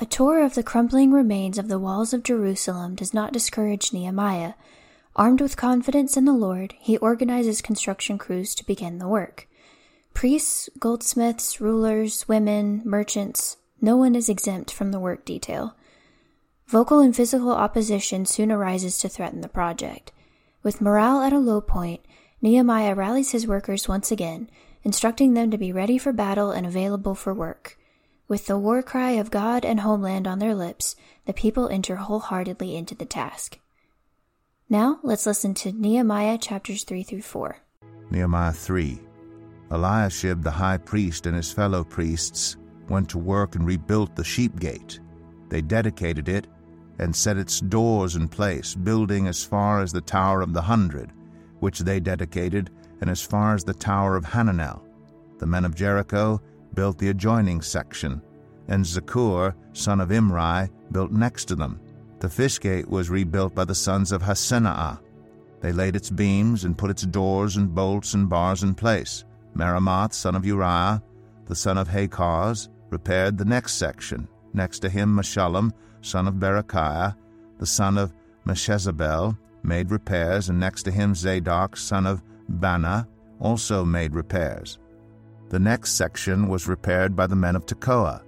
A tour of the crumbling remains of the walls of Jerusalem does not discourage Nehemiah. Armed with confidence in the Lord, he organizes construction crews to begin the work. Priests, goldsmiths, rulers, women, merchants, no one is exempt from the work detail. Vocal and physical opposition soon arises to threaten the project. With morale at a low point, Nehemiah rallies his workers once again, instructing them to be ready for battle and available for work. With the war cry of God and homeland on their lips, the people enter wholeheartedly into the task. Now, let's listen to Nehemiah chapters 3 through 4. Nehemiah 3 Eliashib the high priest and his fellow priests went to work and rebuilt the sheep gate. They dedicated it and set its doors in place, building as far as the Tower of the Hundred, which they dedicated, and as far as the Tower of Hananel. The men of Jericho built the adjoining section, and Zaccur, son of Imri, built next to them. The fish gate was rebuilt by the sons of Hassenaah. They laid its beams and put its doors and bolts and bars in place. Meremoth, son of Uriah, the son of Hakkoz, repaired the next section. Next to him, Meshullam, son of Berechiah, the son of Meshezabel, made repairs, and next to him, Zadok, son of Baana, also made repairs. The next section was repaired by the men of Tekoa,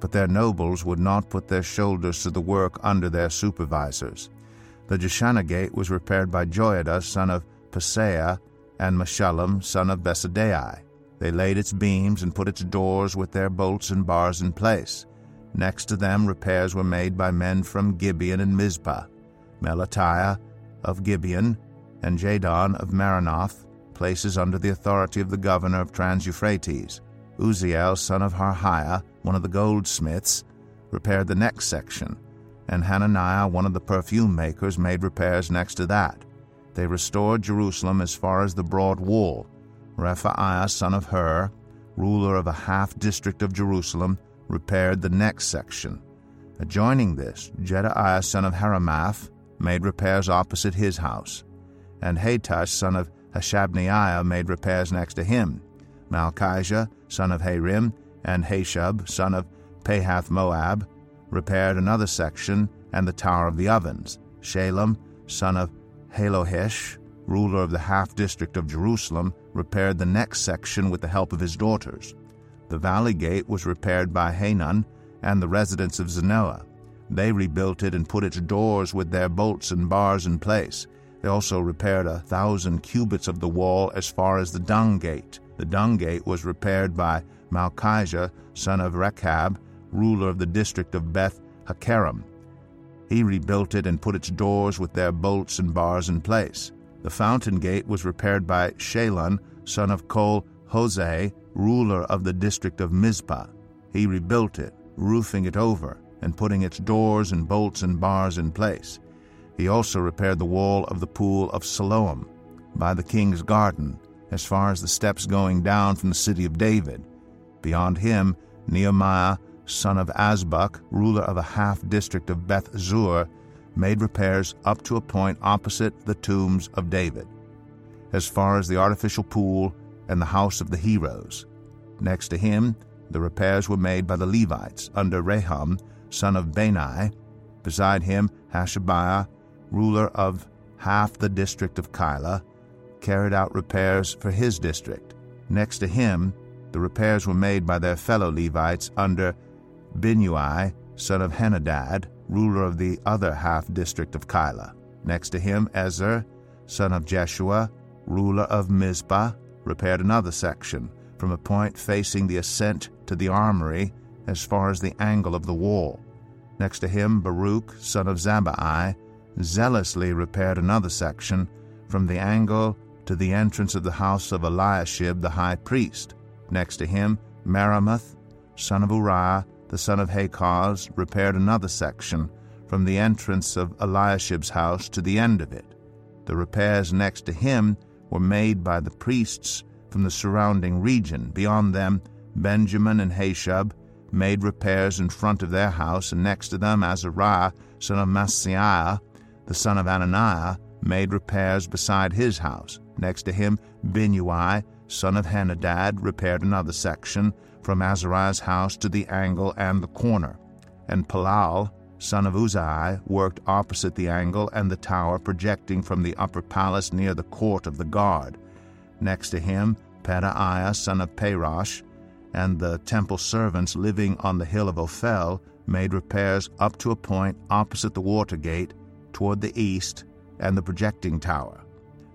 but their nobles would not put their shoulders to the work under their supervisors. The Jeshanah gate was repaired by Joiada, son of Paseah, and Meshullam, son of Besodeiah. They laid its beams and put its doors with their bolts and bars in place. Next to them, repairs were made by men from Gibeon and Mizpah, Melatiah of Gibeon, and Jadon of Meronoth, places under the authority of the governor of Trans-Euphrates. Uzziel, son of Harhaiah, one of the goldsmiths, repaired the next section, and Hananiah, one of the perfume makers, made repairs next to that. They restored Jerusalem as far as the broad wall. Rephaiah, son of Hur, ruler of a half district of Jerusalem, repaired the next section. Adjoining this, Jedaiah, son of Harumaph, made repairs opposite his house, and Hattush, son of Hashabneiah made repairs next to him. Malchijah, son of Harim, and Hashub, son of Pahath Moab, repaired another section and the Tower of the Ovens. Shallum, son of Hallohesh, ruler of the half district of Jerusalem, repaired the next section with the help of his daughters. The valley gate was repaired by Hanun and the residents of Zanoah. They rebuilt it and put its doors with their bolts and bars in place. They also repaired a thousand cubits of the wall as far as the dung gate. The dung gate was repaired by Malchijah, son of Rechab, ruler of the district of Beth Hakkerem. He rebuilt it and put its doors with their bolts and bars in place. The fountain gate was repaired by Shallun, son of Kol Hozeh, ruler of the district of Mizpah. He rebuilt it, roofing it over, and putting its doors and bolts and bars in place. He also repaired the wall of the pool of Siloam by the king's garden, as far as the steps going down from the city of David. Beyond him, Nehemiah, son of Azbuk, ruler of a half district of Beth Zur, made repairs up to a point opposite the tombs of David, as far as the artificial pool and the house of the heroes. Next to him, the repairs were made by the Levites under Rehum, son of Bani. Beside him, Hashabiah, ruler of half the district of Keilah, carried out repairs for his district. Next to him, the repairs were made by their fellow Levites under Binnui, son of Henadad, ruler of the other half district of Keilah. Next to him, Ezer, son of Jeshua, ruler of Mizpah, repaired another section, from a point facing the ascent to the armory as far as the angle of the wall. Next to him, Baruch, son of Zabbai, zealously repaired another section from the angle to the entrance of the house of Eliashib the high priest. Next to him, Meremoth, son of Uriah, the son of Hakkoz, repaired another section from the entrance of Eliashib's house to the end of it. The repairs next to him were made by the priests from the surrounding region. Beyond them, Benjamin and Hashub made repairs in front of their house, and next to them Azariah, son of Maaseiah, the son of Ananiah, made repairs beside his house. Next to him, Binnui, son of Henadad, repaired another section from Azariah's house to the angle and the corner. And Palal, son of Uzai, worked opposite the angle and the tower projecting from the upper palace near the court of the guard. Next to him, Pedaiah, son of Parosh, and the temple servants living on the hill of Ophel made repairs up to a point opposite the water gate toward the east and the projecting tower.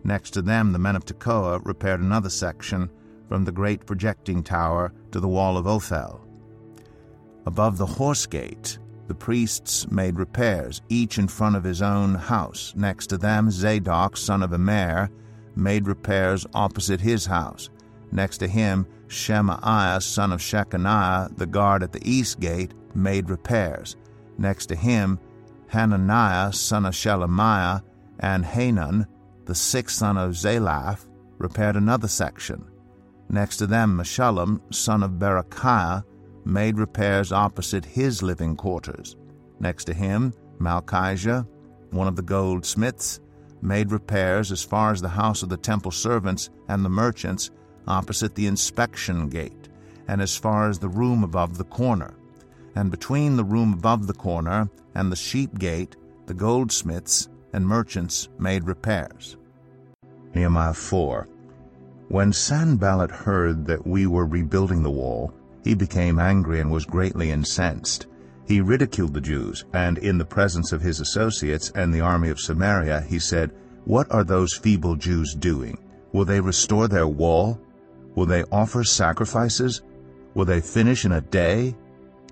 Next to them, the men of Tekoa repaired another section from the great projecting tower to the wall of Ophel. Above the horse gate, the priests made repairs, each in front of his own house. Next to them, Zadok, son of Immer, made repairs opposite his house. Next to him, Shemaiah, son of Shechaniah, the guard at the east gate, made repairs. Next to him, Hananiah, son of Shelemiah, and Hanan, the sixth son of Zalaph, repaired another section. Next to them, Meshullam, son of Berechiah, made repairs opposite his living quarters. Next to him, Malchijah, one of the goldsmiths, made repairs as far as the house of the temple servants and the merchants opposite the inspection gate, and as far as the room above the corner. And between the room above the corner and the sheep gate, the goldsmiths and merchants made repairs. Nehemiah 4 When Sanballat heard that we were rebuilding the wall, he became angry and was greatly incensed. He ridiculed the Jews, and in the presence of his associates and the army of Samaria, he said, What are those feeble Jews doing? Will they restore their wall? Will they offer sacrifices? Will they finish in a day?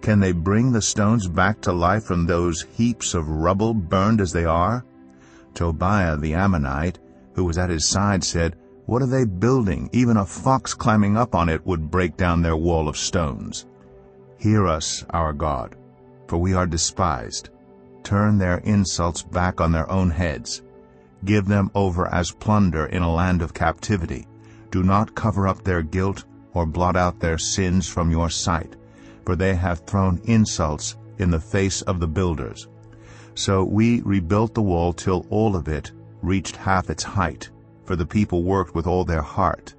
Can they bring the stones back to life from those heaps of rubble burned as they are? Tobiah the Ammonite, who was at his side, said, What are they building? Even a fox climbing up on it would break down their wall of stones. Hear us, our God, for we are despised. Turn their insults back on their own heads. Give them over as plunder in a land of captivity. Do not cover up their guilt or blot out their sins from your sight, for they have thrown insults in the face of the builders. So we rebuilt the wall till all of it reached half its height, for the people worked with all their heart.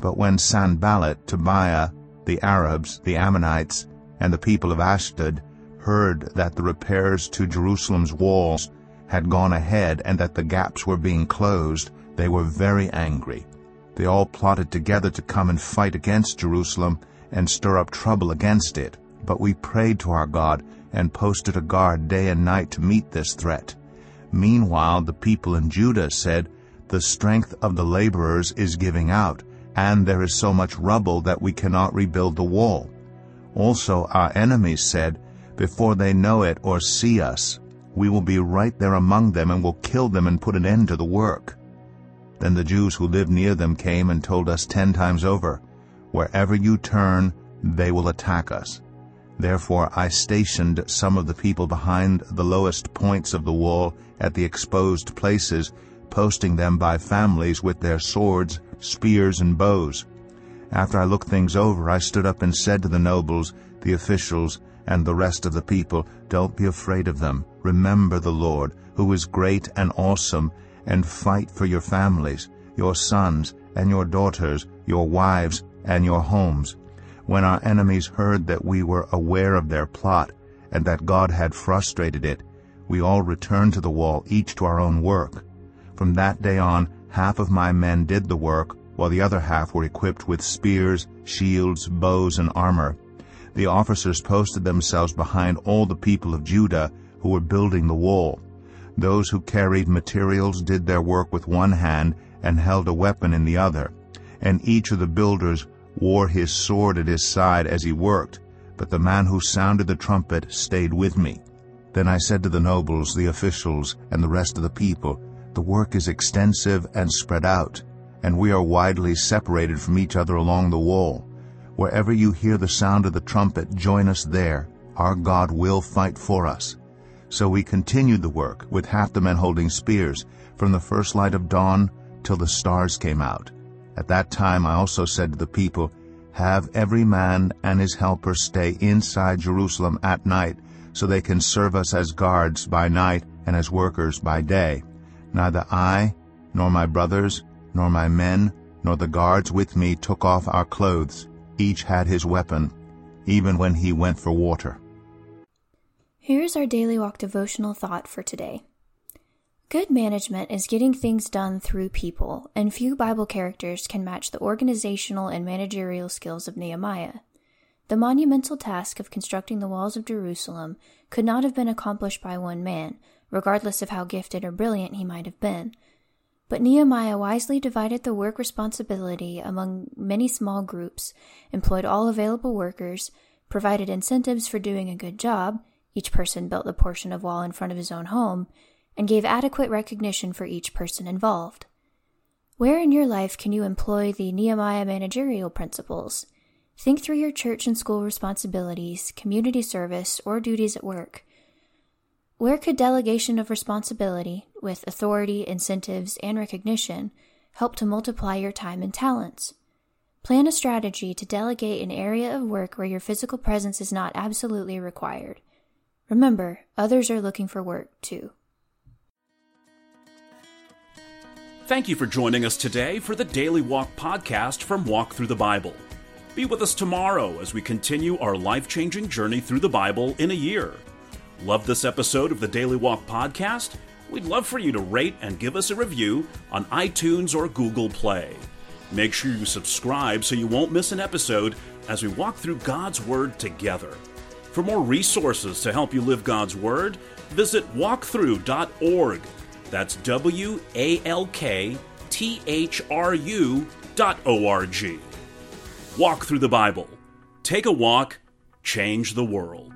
But when Sanballat, Tobiah, the Arabs, the Ammonites, and the people of Ashdod heard that the repairs to Jerusalem's walls had gone ahead and that the gaps were being closed, they were very angry. They all plotted together to come and fight against Jerusalem and stir up trouble against it. But we prayed to our God and posted a guard day and night to meet this threat. Meanwhile, the people in Judah said, The strength of the laborers is giving out, and there is so much rubble that we cannot rebuild the wall. Also our enemies said, Before they know it or see us, we will be right there among them and will kill them and put an end to the work. Then the Jews who lived near them came and told us ten times over, Wherever you turn, they will attack us. Therefore I stationed some of the people behind the lowest points of the wall at the exposed places, posting them by families with their swords, spears, and bows. After I looked things over, I stood up and said to the nobles, the officials, and the rest of the people, Don't be afraid of them. Remember the Lord, who is great and awesome, and fight for your families, your sons and your daughters, your wives and your homes. When our enemies heard that we were aware of their plot, and that God had frustrated it, we all returned to the wall, each to our own work. From that day on, half of my men did the work, while the other half were equipped with spears, shields, bows, and armor. The officers posted themselves behind all the people of Judah who were building the wall. Those who carried materials did their work with one hand and held a weapon in the other, and each of the builders wore his sword at his side as he worked, but the man who sounded the trumpet stayed with me. Then I said to the nobles, the officials, and the rest of the people, The work is extensive and spread out, and we are widely separated from each other along the wall. Wherever you hear the sound of the trumpet, join us there. Our God will fight for us. So we continued the work, with half the men holding spears, from the first light of dawn till the stars came out. At that time I also said to the people, Have every man and his helper stay inside Jerusalem at night, so they can serve us as guards by night and as workers by day. Neither I, nor my brothers, nor my men, nor the guards with me took off our clothes. Each had his weapon, even when he went for water. Here's our Daily Walk devotional thought for today. Good management is getting things done through people, and few Bible characters can match the organizational and managerial skills of Nehemiah. The monumental task of constructing the walls of Jerusalem could not have been accomplished by one man, regardless of how gifted or brilliant he might have been. But Nehemiah wisely divided the work responsibility among many small groups, employed all available workers, provided incentives for doing a good job, each person built the portion of wall in front of his own home, and gave adequate recognition for each person involved. Where in your life can you employ the Nehemiah managerial principles? Think through your church and school responsibilities, community service, or duties at work. Where could delegation of responsibility, with authority, incentives, and recognition, help to multiply your time and talents? Plan a strategy to delegate an area of work where your physical presence is not absolutely required. Remember, others are looking for work too. Thank you for joining us today for the Daily Walk podcast from Walk Through the Bible. Be with us tomorrow as we continue our life changing journey through the Bible in a year. Love this episode of the Daily Walk podcast? We'd love for you to rate and give us a review on iTunes or Google Play. Make sure you subscribe so you won't miss an episode as we walk through God's Word together. For more resources to help you live God's Word, visit walkthru.org. That's W A L K T H R U dot O R G. Walk through the Bible. Take a walk, change the world.